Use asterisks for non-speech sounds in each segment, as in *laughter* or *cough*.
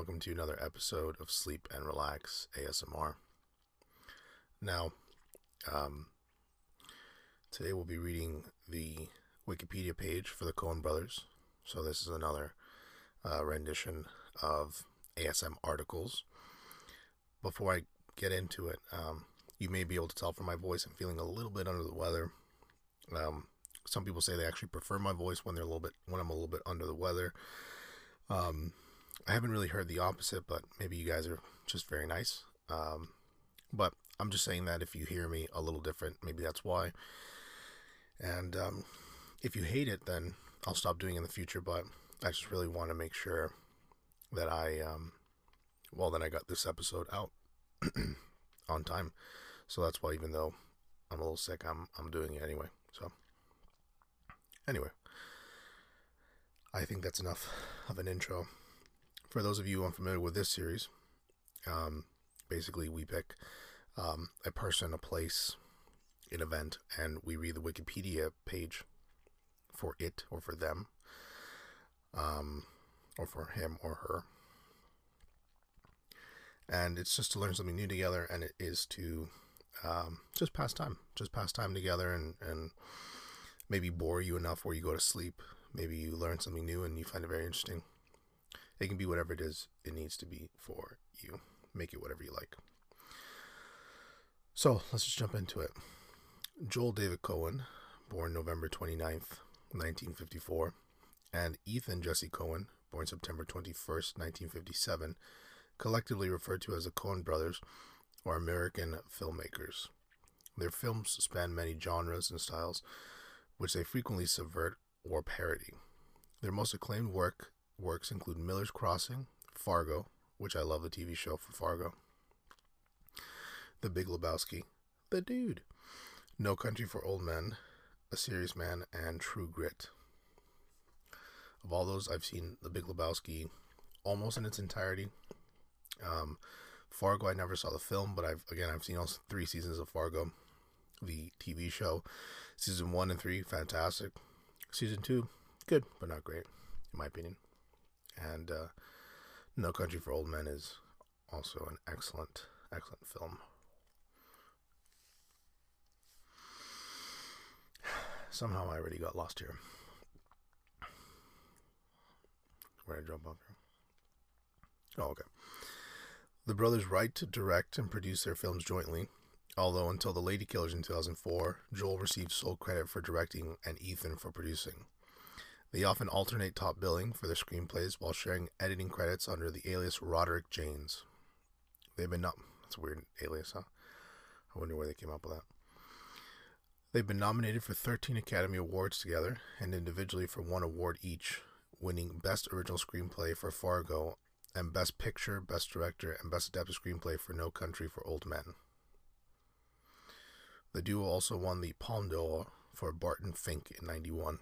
Welcome to another episode of Sleep and Relax ASMR. Now, um, today we'll be reading the Wikipedia page for the Coen brothers. So, this is another uh, rendition of ASM articles. Before I get into it, um, you may be able to tell from my voice I'm feeling a little bit under the weather. Um, some people say they actually prefer my voice when they're a little bit when I'm a little bit under the weather. Um, I haven't really heard the opposite, but maybe you guys are just very nice. Um, but I'm just saying that if you hear me a little different, maybe that's why. And um, if you hate it, then I'll stop doing in the future. But I just really want to make sure that I, um, well, then I got this episode out *clears throat* on time. So that's why, even though I'm a little sick, I'm I'm doing it anyway. So anyway, I think that's enough of an intro. For those of you unfamiliar with this series, um, basically we pick um, a person, a place, an event, and we read the Wikipedia page for it or for them, um, or for him or her. And it's just to learn something new together, and it is to um, just pass time, just pass time together, and and maybe bore you enough where you go to sleep Maybe you learn something new and you find it very interesting. It can be whatever it is it needs to be for you. Make it whatever you like. So let's just jump into it. Joel David Coen, born November 29th, 1954, and Ethan Jesse Coen, born September 21st, 1957, collectively referred to as the Coen brothers, are American filmmakers. Their films span many genres and styles, which they frequently subvert or parody. Their most acclaimed work works include Miller's Crossing, Fargo, which I love the TV show for Fargo, The Big Lebowski, The Dude, No Country for Old Men, A Serious Man, and True Grit. Of all those, I've seen The Big Lebowski almost in its entirety. Um, Fargo, I never saw the film, but I've again I've seen all three seasons of Fargo, the TV show. Season one and three, fantastic. Season two, good, but not great, in my opinion. And uh, No Country for Old Men is also an excellent, excellent film. Somehow I already got lost here. Where did I jump off here? Oh, okay. The brothers write, direct, and produce their films jointly although until The Ladykillers in 2004, Joel received sole credit for directing and Ethan for producing. They often alternate top billing for their screenplays while sharing editing credits under the alias Roderick Jaynes. They've been that's a weird alias, huh? I wonder where they came up with that. They've been nominated for 13 Academy Awards together and individually for one award each, winning Best Original Screenplay for Fargo and Best Picture, Best Director, and Best Adapted Screenplay for No Country for Old Men. The duo also won the Palme d'Or for Barton Fink in 91.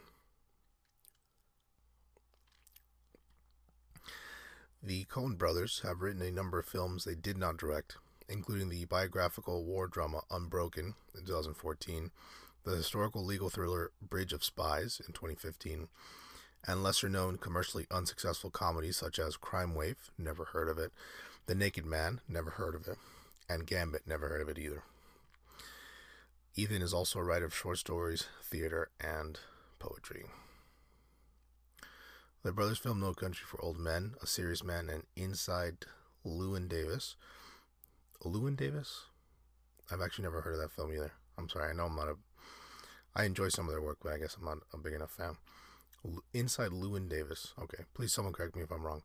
The Coen brothers have written a number of films they did not direct, including the biographical war drama Unbroken in 2014, the historical legal thriller Bridge of Spies in 2015, and lesser known commercially unsuccessful comedies such as Crime Wave, never heard of it, The Naked Man, never heard of it, and Gambit, never heard of it either. Ethan is also a writer of short stories, theater, and poetry. The brothers filmed No Country for Old Men, A Serious Man, and Inside Llewyn Davis. Llewyn Davis? I've actually never heard of that film either. I'm sorry. I know I'm not a. I enjoy some of their work, but I guess I'm not a big enough fan. Inside Llewyn Davis. Okay, please someone correct me if I'm wrong.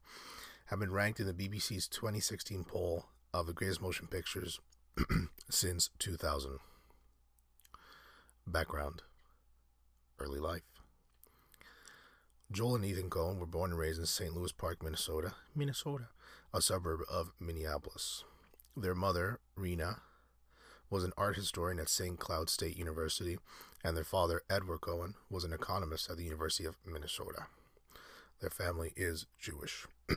Have been ranked in the BBC's 2016 poll of the greatest motion pictures *clears throat* since 2000. Background Early life. Joel and Ethan Coen were born and raised in St. Louis Park, Minnesota, Minnesota, a suburb of Minneapolis. Their mother, Rena, was an art historian at St. Cloud State University, and their father, Edward Coen, was an economist at the University of Minnesota. Their family is Jewish. *clears throat*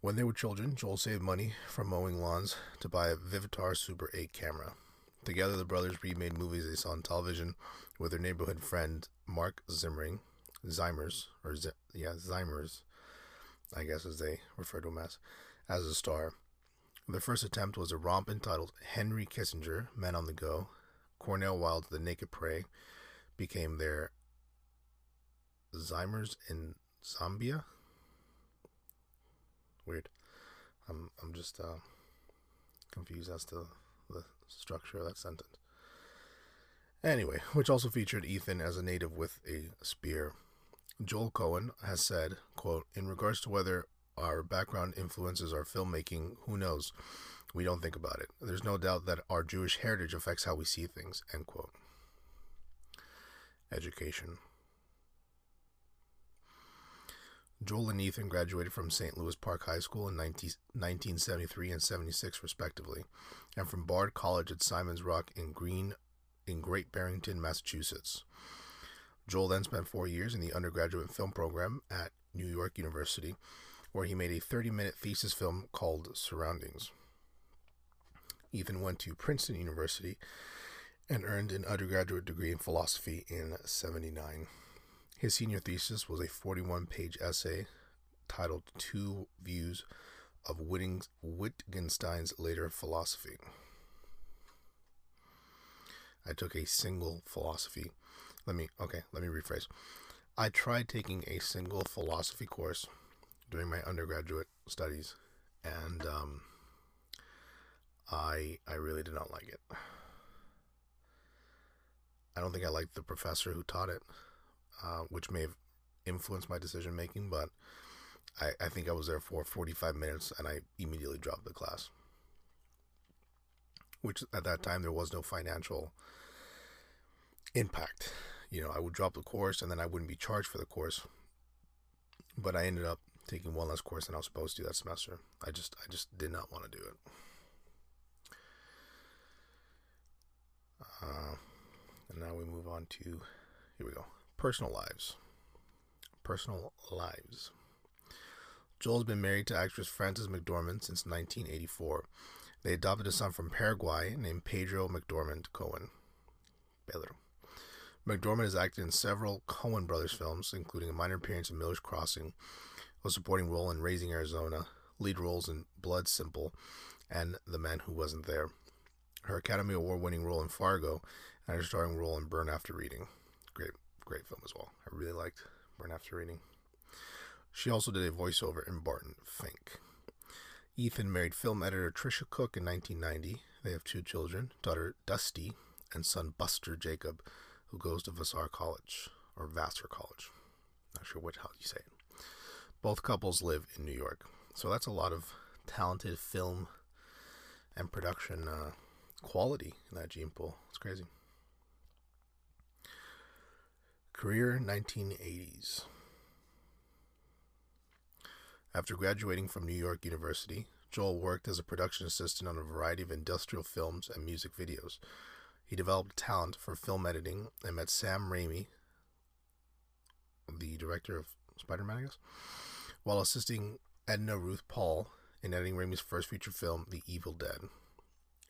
when they were children, Joel saved money from mowing lawns to buy a Vivitar Super 8 camera. Together, the brothers remade movies they saw on television with their neighborhood friend Mark Zimering, Zimers, or Z- yeah, Zimers, I guess as they refer to him as, as a star. Their first attempt was a romp entitled Henry Kissinger, Men on the Go. Cornel Wilde's The Naked Prey became their Zimers in Zambia. Weird. I'm I'm just uh, confused as to the structure of that sentence. Anyway, which also featured Ethan as a native with a spear. Joel Coen has said, quote, in regards to whether our background influences our filmmaking, who knows? We don't think about it. There's no doubt that our Jewish heritage affects how we see things, end quote. Education. Joel and Ethan graduated from St. Louis Park High School in 19, 1973 and 76, respectively, and from Bard College at Simon's Rock in Green, in Great Barrington, Massachusetts. Joel then spent four years in the undergraduate film program at New York University, where he made a 30 minute thesis film called Surroundings. Ethan went to Princeton University and earned an undergraduate degree in philosophy in 79. His senior thesis was a 41 page essay titled Two Views of Wittgenstein's Later Philosophy. I took a single philosophy. Let me, okay, let me rephrase. I tried taking a single philosophy course during my undergraduate studies, and um, I I really did not like it. I don't think I liked the professor who taught it uh, which may have influenced my decision making, but I, I think I was there for 45 minutes and I immediately dropped the class. Which at that time there was no financial impact. You know, I would drop the course and then I wouldn't be charged for the course. But I ended up taking one less course than I was supposed to that semester. I just I just did not want to do it. Uh, and now we move on to here we go. Personal lives. Personal lives. Joel's been married to actress Frances McDormand since 1984. They adopted a son from Paraguay named Pedro McDormand Coen. Pedro. McDormand has acted in several Coen Brothers films, including a minor appearance in Miller's Crossing, a supporting role in Raising Arizona, lead roles in Blood Simple, and The Man Who Wasn't There. Her Academy Award winning role in Fargo, and her starring role in Burn After Reading. Great great film as well. I really liked Burn After Reading. She also did a voiceover in Barton Fink. Ethan married film editor Tricia Cooke in 1990. They have two children, daughter Dusty and son Buster Jacob, who goes to Vassar College or Vassar College. Not sure which how you say it. Both couples live in New York, so that's a lot of talented film and production uh, quality in that gene pool. It's crazy. Career 1980s. After graduating from New York University, Joel worked as a production assistant on a variety of industrial films and music videos. He developed talent for film editing and met Sam Raimi, the director of Spider Man, I guess, while assisting Edna Ruth Paul in editing Raimi's first feature film, The Evil Dead.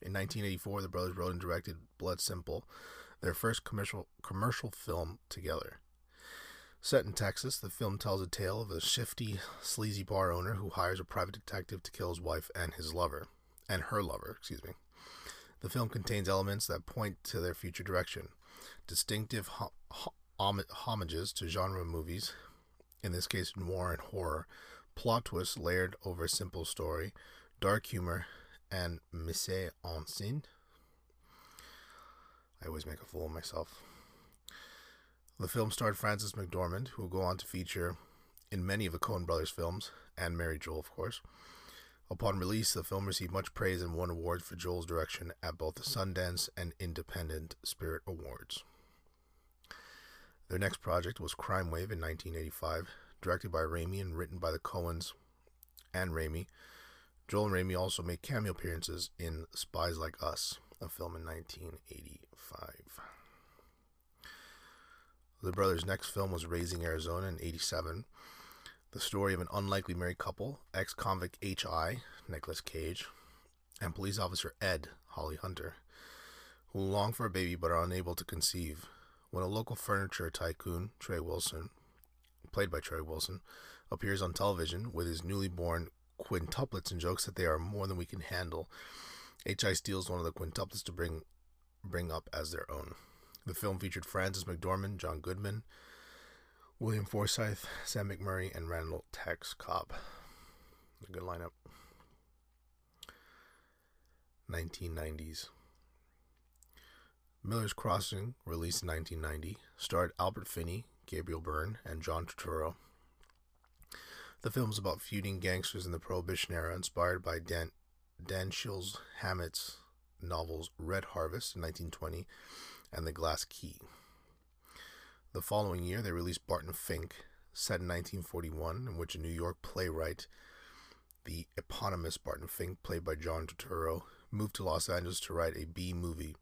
In 1984, the brothers wrote and directed Blood Simple, their first commercial commercial film together. Set in Texas, the film tells a tale of a shifty, sleazy bar owner who hires a private detective to kill his wife and his lover, and her lover, excuse me. The film contains elements that point to their future direction, distinctive homages to genre movies, in this case noir and horror, plot twists layered over a simple story, dark humor, and mise en scène I always make a fool of myself. The film starred Frances McDormand, who will go on to feature in many of the Coen brothers films, and Mary Joel, of course. Upon release, the film received much praise and won awards for Joel's direction at both the Sundance and Independent Spirit Awards. Their next project was Crime Wave in 1985, directed by Raimi and written by the Coens and Raimi. Joel and Raimi also made cameo appearances in Spies Like Us, a film in 1985. The brothers' next film was Raising Arizona in 87, the story of an unlikely married couple, ex convict H.I., Nicolas Cage, and police officer Ed, Holly Hunter, who long for a baby but are unable to conceive. When a local furniture tycoon, Trey Wilson, played by Trey Wilson, appears on television with his newly born quintuplets and jokes that they are more than we can handle. H.I. steals one of the quintuplets to bring bring up as their own. The film featured Frances McDormand, John Goodman, William Forsythe, Sam McMurray, and Randall Tex Cobb. A good lineup. 1990s. Miller's Crossing, released in 1990, starred Albert Finney, Gabriel Byrne, and John Turturro. The film is about feuding gangsters in the Prohibition era, inspired by Dan, Dashiell Hammett's novels Red Harvest in 1920 and The Glass Key. The following year, they released Barton Fink, set in 1941, in which a New York playwright, the eponymous Barton Fink, played by John Turturro, moved to Los Angeles to write a B movie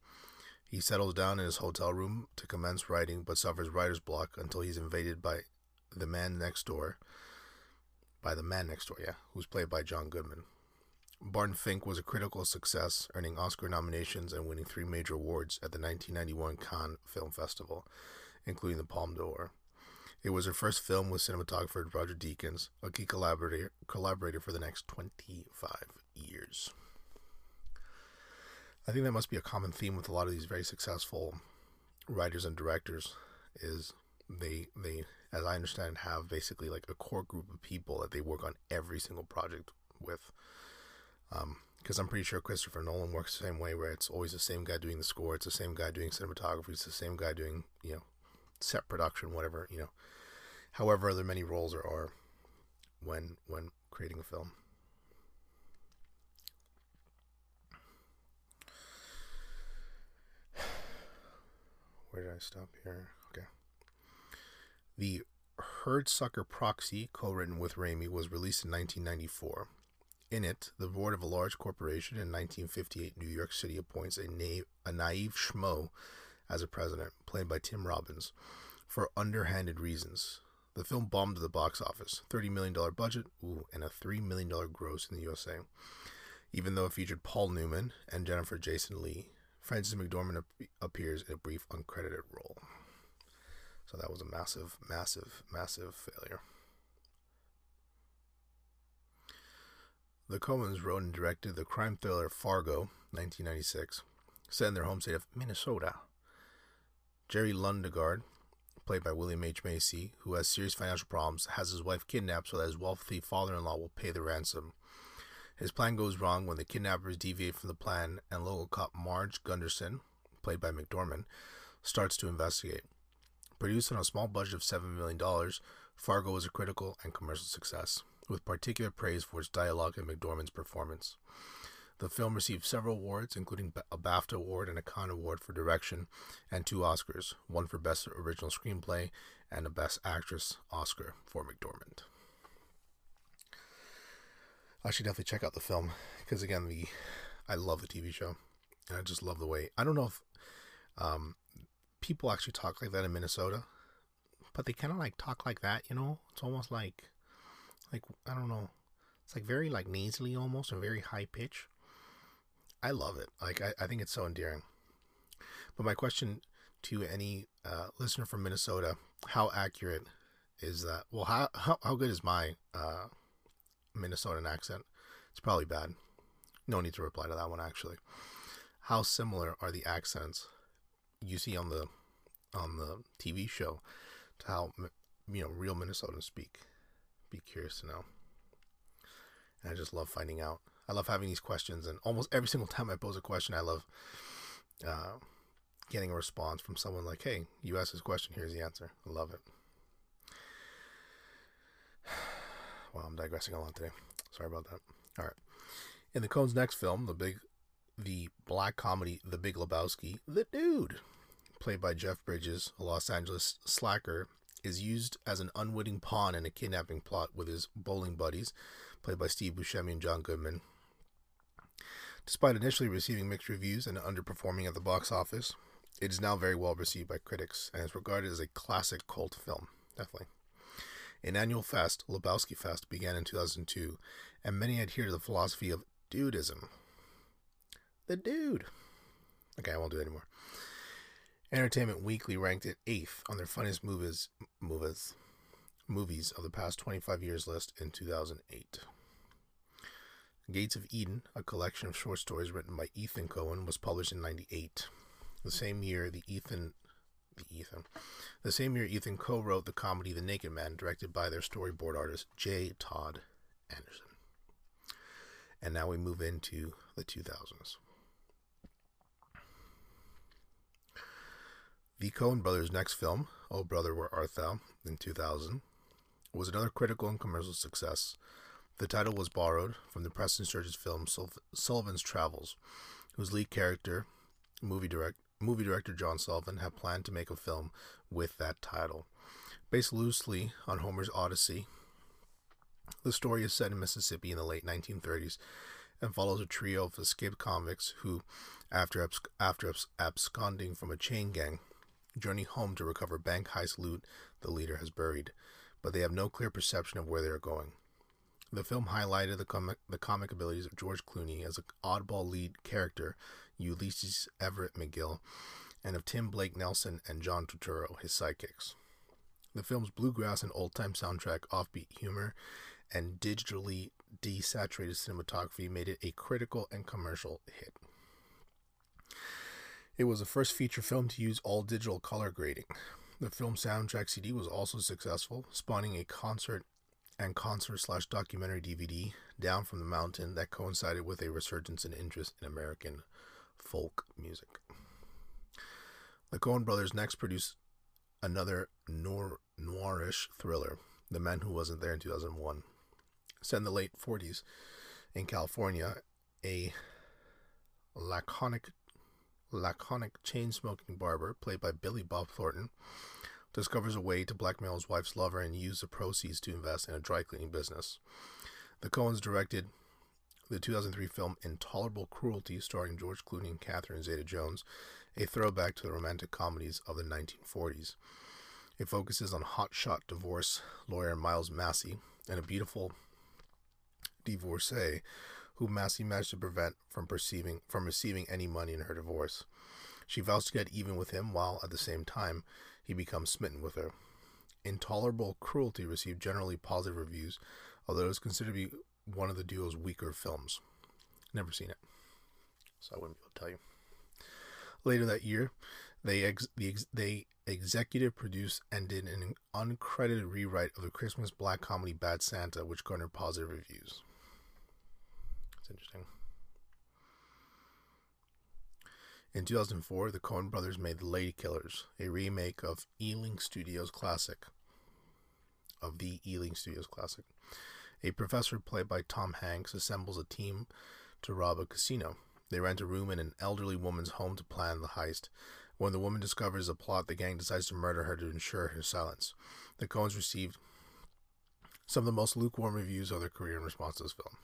he settles down in his hotel room to commence writing, but suffers writer's block until he's invaded by the man next door. By the man next door, yeah, who's played by John Goodman. Barton Fink was a critical success, earning Oscar nominations and winning three major awards at the 1991 Cannes Film Festival, including the Palme d'Or. It was her first film with cinematographer Roger Deakins, a key collaborator, collaborator for the next 25 years. I think that must be a common theme with a lot of these very successful writers and directors is they they as I understand have basically like a core group of people that they work on every single project with. Um, because I'm pretty sure Christopher Nolan works the same way, where it's always the same guy doing the score, it's the same guy doing cinematography, it's the same guy doing you know set production, whatever you know. However, there many roles there are when when creating a film. *sighs* where did I stop here? Okay. The Hudsucker Proxy, co written with Raimi, was released in 1994. In it, the board of a large corporation in 1958 New York City appoints a, na- a naive schmo as a president, played by Tim Robbins, for underhanded reasons. The film bombed the box office, $30 million budget, ooh, and a $3 million gross in the USA. Even though it featured Paul Newman and Jennifer Jason Lee, Frances McDormand ap- appears in a brief uncredited role. So that was a massive, massive, massive failure. The Coens wrote and directed the crime thriller Fargo, 1996, set in their home state of Minnesota. Jerry Lundegaard, played by William H. Macy, who has serious financial problems, has his wife kidnapped so that his wealthy father in law will pay the ransom. His plan goes wrong when the kidnappers deviate from the plan, and local cop Marge Gunderson, played by McDormand, starts to investigate. Produced on a small budget of $7 million, Fargo was a critical and commercial success, with particular praise for its dialogue and McDormand's performance. The film received several awards, including a BAFTA award and a Cannes award for direction, and two Oscars, one for Best Original Screenplay and a Best Actress Oscar for McDormand. I should definitely check out the film because again, the I love the TV show, and I just love the way. I don't know if um, people actually talk like that in Minnesota, but they kind of like talk like that. You know, it's almost like like I don't know. It's like very like nasally almost and very high pitch. I love it. Like I, I think it's so endearing. But my question to any uh, listener from Minnesota: How accurate is that? Well, how how, how good is my uh, Minnesotan accent. It's probably bad. No need to reply to that one actually. How similar are the accents you see on the on the TV show to how you know real Minnesotans speak? Be curious to know. And I just love finding out. I love having these questions, and almost every single time I pose a question, I love uh, getting a response from someone like, "Hey, you asked this question. Here's the answer." I love it. *sighs* Well, I'm digressing a lot today. Sorry about that. All right. In the Coen's next film, the big, the black comedy The Big Lebowski, the dude, played by Jeff Bridges, a Los Angeles slacker, is used as an unwitting pawn in a kidnapping plot with his bowling buddies, played by Steve Buscemi and John Goodman. Despite initially receiving mixed reviews and underperforming at the box office, it is now very well received by critics and is regarded as a classic cult film. Definitely. An annual fest, Lebowski Fest, began in 2002, and many adhere to the philosophy of dudism. The dude. Okay, I won't do it anymore. Entertainment Weekly ranked it eighth on their funniest movies. Movies. movies of the past 25 years list in 2008. Gates of Eden, a collection of short stories written by Ethan Coen, was published in 98. The same year, the Ethan the Ethan. The same year, Ethan co-wrote the comedy The Naked Man, directed by their storyboard artist J. Todd Anderson. And now we move into the 2000s. The Coen brothers' next film, Oh Brother Where Art Thou, in 2000, was another critical and commercial success. The title was borrowed from the Preston Sturges film Sullivan's Travels, whose lead character, movie, direct, movie director John Sullivan, had planned to make a film with that title. Based loosely on Homer's Odyssey, the story is set in Mississippi in the late 1930s and follows a trio of escaped convicts who, after, abs- after abs- absconding from a chain gang, journey home to recover bank heist loot the leader has buried, but they have no clear perception of where they are going. The film highlighted the comic, the comic abilities of George Clooney as an oddball lead character, Ulysses Everett McGill, and of Tim Blake Nelson and John Turturro, his sidekicks. The film's bluegrass and old time soundtrack, offbeat humor, and digitally desaturated cinematography made it a critical and commercial hit. It was the first feature film to use all digital color grading. The film soundtrack CD was also successful, spawning a concert and concert slash documentary DVD, Down from the Mountain, that coincided with a resurgence in interest in American folk music. The Coen brothers next produced another noir, noirish thriller, The Man Who Wasn't There in 2001. Set in the late 40s in California, a laconic laconic chain smoking barber, played by Billy Bob Thornton, discovers a way to blackmail his wife's lover and use the proceeds to invest in a dry cleaning business. The Coens directed the 2003 film Intolerable Cruelty, starring George Clooney and Catherine Zeta Jones, a throwback to the romantic comedies of the 1940s. It focuses on hotshot divorce lawyer Miles Massey and a beautiful divorcee who Massey managed to prevent from perceiving from receiving any money in her divorce. She vows to get even with him while at the same time he becomes smitten with her. Intolerable Cruelty received generally positive reviews, although it is considered to be one of the duo's weaker films. Never seen it, so I wouldn't be able to tell you. Later that year, they ex- the ex- they executive produced and did an uncredited rewrite of the Christmas black comedy Bad Santa, which garnered positive reviews. It's interesting. In 2004, the Coen brothers made The Lady Killers, a remake of Ealing Studios classic. Of the Ealing Studios classic. A professor played by Tom Hanks assembles a team to rob a casino. They rent a room in an elderly woman's home to plan the heist. When the woman discovers the plot, the gang decides to murder her to ensure her silence. The Coens received some of the most lukewarm reviews of their career in response to this film.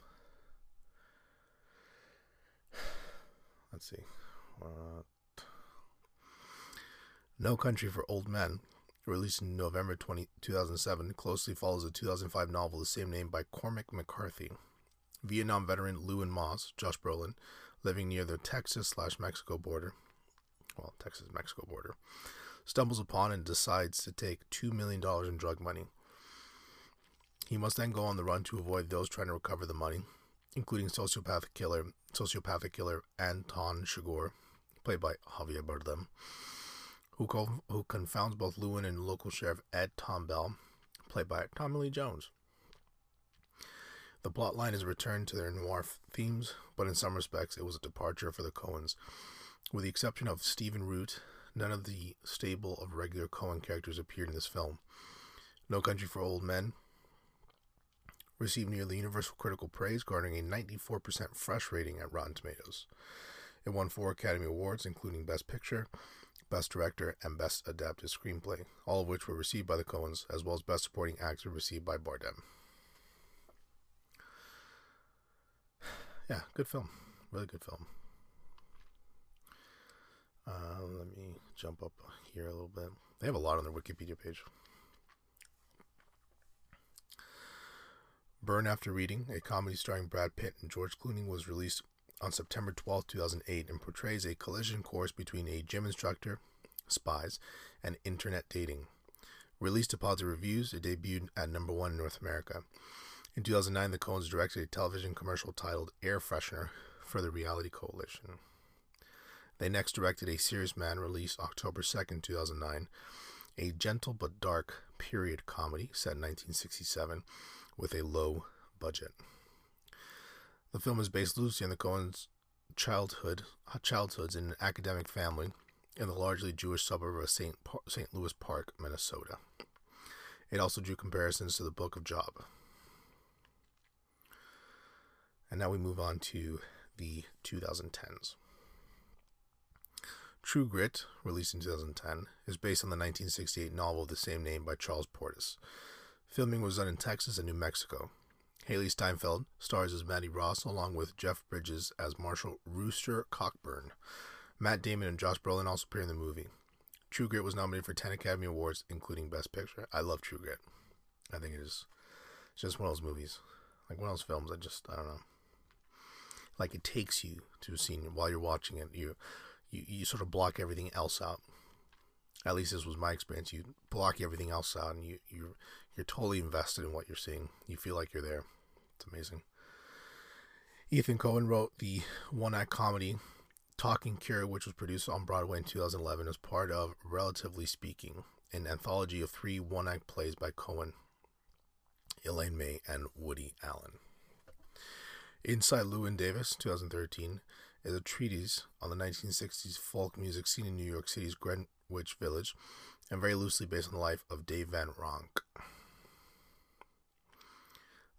*sighs* Let's see. What? No Country for Old Men, released in November 20, 2007, closely follows the 2005 novel of the same name by Cormac McCarthy. Vietnam veteran Lewin Moss, Josh Brolin, living near the Texas slash Mexico border, well, Texas Mexico border, stumbles upon and decides to take $2 million in drug money. He must then go on the run to avoid those trying to recover the money, including sociopathic killer sociopathic killer Anton Chigurh, played by Javier Bardem, who, who confounds both Lewin and local sheriff Ed Tom Bell, played by Tommy Lee Jones. The plot line is returned to their noir themes, but in some respects it was a departure for the Coens. With the exception of Stephen Root, none of the stable of regular Coen characters appeared in this film. No Country for Old Men received nearly universal critical praise, garnering a 94% fresh rating at Rotten Tomatoes. It won four Academy Awards, including Best Picture, Best Director, and Best Adapted Screenplay, all of which were received by the Coens, as well as Best Supporting Actor received by Bardem. *sighs* Yeah, good film. Really good film. Uh, let me jump up here a little bit. They have a lot on their Wikipedia page. Burn After Reading, a comedy starring Brad Pitt and George Clooney, was released on September 12, 2008, and portrays a collision course between a gym instructor, spies, and internet dating. Released to positive reviews, it debuted at number one in North America. In 2009, the Coens directed a television commercial titled Air Freshener for the Reality Coalition. They next directed A Serious Man, released October 2nd, 2009, a gentle but dark period comedy set in 1967 with a low budget. The film is based loosely on the Coens' childhood, uh, childhoods in an academic family in the largely Jewish suburb of St. St. Louis Park, Minnesota. It also drew comparisons to the Book of Job. And now we move on to the 2010s. True Grit, released in 2010, is based on the 1968 novel of the same name by Charles Portis. Filming was done in Texas and New Mexico. Hailee Steinfeld stars as Mattie Ross, along with Jeff Bridges as Marshall Rooster Cogburn. Matt Damon and Josh Brolin also appear in the movie. True Grit was nominated for 10 Academy Awards, including Best Picture. I love True Grit. I think it is just one of those movies. Like one of those films, I just, I don't know. Like it takes you to a scene while you're watching it. You you, you sort of block everything else out. At least this was my experience. You block everything else out, and you you you're totally invested in what you're seeing. You feel like you're there. It's amazing. Ethan Coen wrote the one-act comedy Talking Cure, which was produced on Broadway in 2011 as part of Relatively Speaking, an anthology of three one-act plays by Coen, Elaine May, and Woody Allen. Inside Llewyn Davis, 2013, is a treatise on the 1960s folk music scene in New York City's Greenwich Village, and very loosely based on the life of Dave Van Ronk.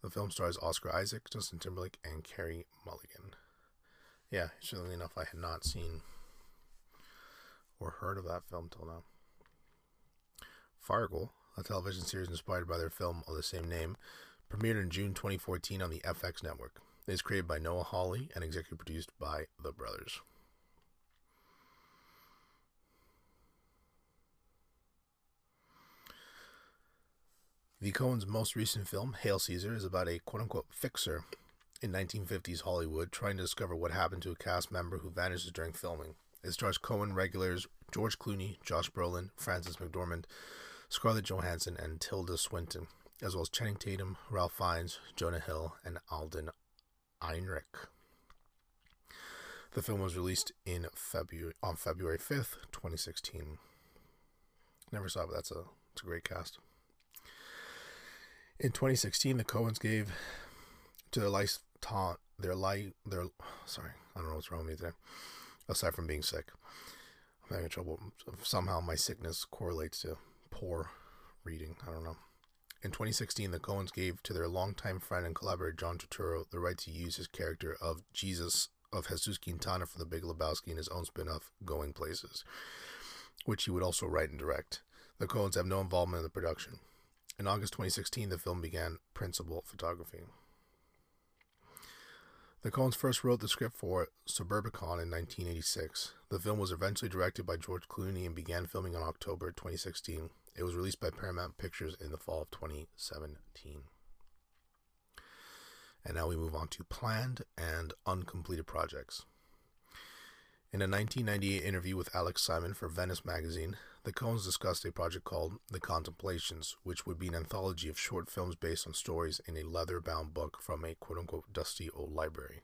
The film stars Oscar Isaac, Justin Timberlake, and Carey Mulligan. Yeah, interestingly enough, I had not seen or heard of that film till now. Fargo, a television series inspired by their film of the same name, premiered in June 2014 on the FX network. It is created by Noah Hawley and executive produced by the brothers. The Coens' most recent film, Hail Caesar, is about a quote unquote fixer in 1950s Hollywood trying to discover what happened to a cast member who vanishes during filming. It stars Coen regulars George Clooney, Josh Brolin, Frances McDormand, Scarlett Johansson, and Tilda Swinton, as well as Channing Tatum, Ralph Fiennes, Jonah Hill, and Alden Ehrenreich. The film was released in February on February 5th, 2016. Never saw it, but that's a it's a great cast. In 2016, the Coens gave to their life taunt their light their sorry, I don't know what's wrong with me today. Aside from being sick. I'm having trouble somehow my sickness correlates to poor reading. I don't know. In 2016, the Coens gave to their longtime friend and collaborator John Turturro the right to use his character of Jesus of Jesus Quintana from The Big Lebowski in his own spin-off, Going Places, which he would also write and direct. The Coens have no involvement in the production. In August 2016, the film began principal photography. The Coens first wrote the script for Suburbicon in 1986. The film was eventually directed by George Clooney and began filming in October 2016. It was released by Paramount Pictures in the fall of 2017. And now we move on to planned and uncompleted projects. In a 1998 interview with Alex Simon for Venice magazine, the Coens discussed a project called The Contemplations, which would be an anthology of short films based on stories in a leather bound book from a quote unquote dusty old library.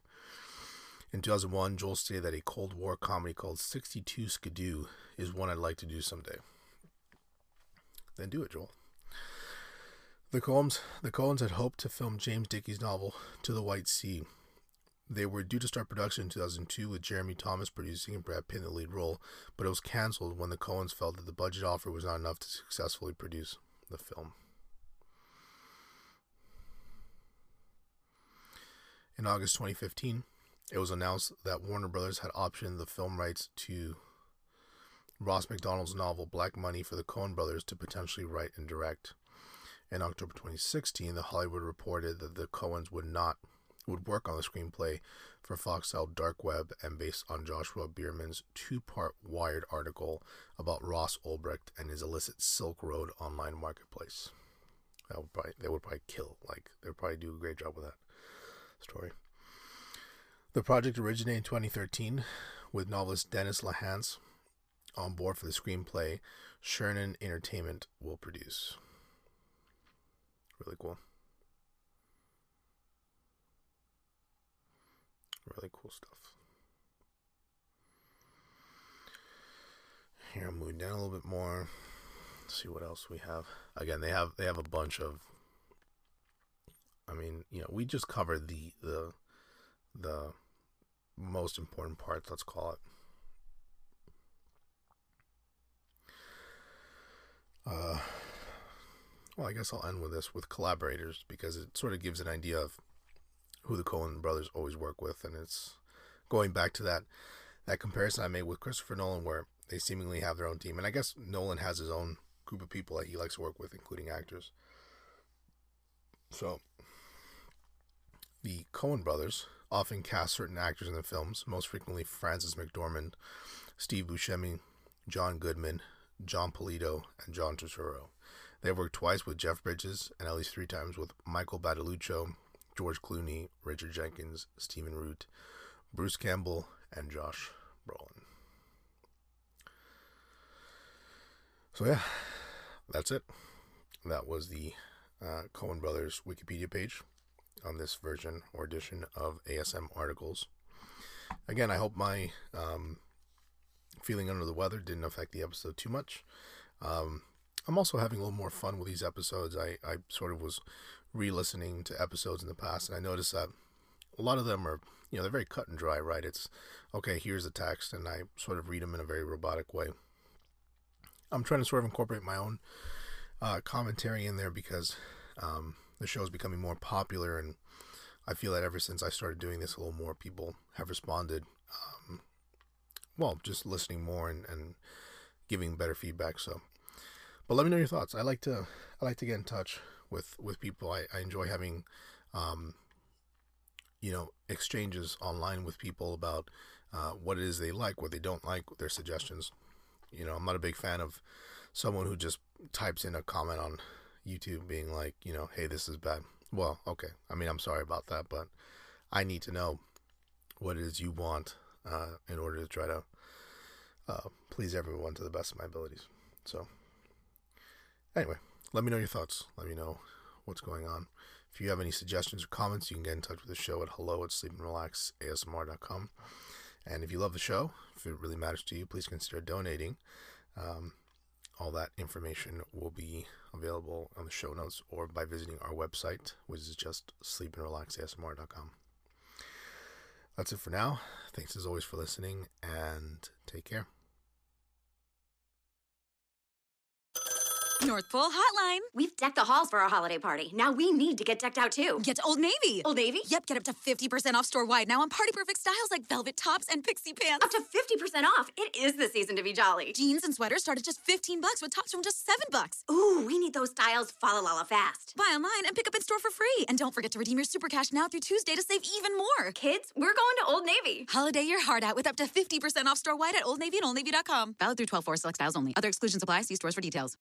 In 2001, Joel stated that a Cold War comedy called 62 Skidoo is one I'd like to do someday. Then do it, Joel. The Coens, the Coens had hoped to film James Dickey's novel To the White Sea. They were due to start production in 2002 with Jeremy Thomas producing and Brad Pitt in the lead role, but it was canceled when the Coens felt that the budget offer was not enough to successfully produce the film. In August 2015, it was announced that Warner Brothers had optioned the film rights to Ross Macdonald's novel Black Money for the Coen brothers to potentially write and direct. In October 2016, The Hollywood reported that the Coens would not would work on the screenplay for Foxtel Dark Web and based on Joshua Bearman's two-part Wired article about Ross Ulbricht and his illicit Silk Road online marketplace. That would probably they would probably kill. Like they would probably do a great job with that story. The project originated in 2013 with novelist Dennis Lehane on board for the screenplay Chernin Entertainment will produce. Really cool. Really cool stuff. Here I'm moving down a little bit more. See what else we have. Again, they have they have a bunch of I mean, you know, we just covered the the the most important parts, let's call it. Uh, well, I guess I'll end with this with collaborators because it sort of gives an idea of who the Coen brothers always work with, and it's going back to that that comparison I made with Christopher Nolan, where they seemingly have their own team, and I guess Nolan has his own group of people that he likes to work with, including actors. So, the Coen brothers often cast certain actors in the films, most frequently Frances McDormand, Steve Buscemi, John Goodman, Jon Polito, and John Turturro. They have worked twice with Jeff Bridges and at least three times with Michael Badalucco, George Clooney, Richard Jenkins, Stephen Root, Bruce Campbell, and Josh Brolin. So yeah, that's it. That was the uh, Coen Brothers Wikipedia page on this version or edition of ASM articles. Again, I hope my um, feeling under the weather didn't affect the episode too much. Um, I'm also having a little more fun with these episodes. I, I sort of was re listening to episodes in the past, and I noticed that a lot of them are, you know, they're very cut and dry, right? It's, okay, here's the text, and I sort of read them in a very robotic way. I'm trying to sort of incorporate my own uh, commentary in there because um, the show is becoming more popular, and I feel that ever since I started doing this, a little more people have responded. Um, well, just listening more and, and giving better feedback. So, but let me know your thoughts. I like to I like to get in touch with with people. I, I enjoy having, um, you know, exchanges online with people about uh, what it is they like, what they don't like, their suggestions. You know, I'm not a big fan of someone who just types in a comment on YouTube being like, you know, hey, this is bad. Well, okay. I mean, I'm sorry about that, but I need to know what it is you want uh, in order to try to uh, please everyone to the best of my abilities. So, anyway, let me know your thoughts. Let me know what's going on. If you have any suggestions or comments, you can get in touch with the show at hello at sleepandrelaxasmr.com. And if you love the show, if it really matters to you, please consider donating. Um, all that information will be available on the show notes or by visiting our website, which is just sleepandrelaxasmr.com. That's it for now. Thanks as always for listening and take care. North Pole Hotline. We've decked the halls for our holiday party. Now we need to get decked out too. Get to Old Navy. Old Navy? Yep, get up to 50% off store wide now on party perfect styles like velvet tops and pixie pants. Up to 50% off. It is the season to be jolly. Jeans and sweaters start at just 15 bucks with tops from just 7 bucks. Ooh, we need those styles Fala Lala fast. Buy online and pick up in store for free. And don't forget to redeem your super cash now through Tuesday to save even more. Kids, we're going to Old Navy. Holiday your heart out with up to 50% off store wide at Old Navy and OldNavy.com. Valid through 12 4 select styles only. Other exclusions apply. See stores for details.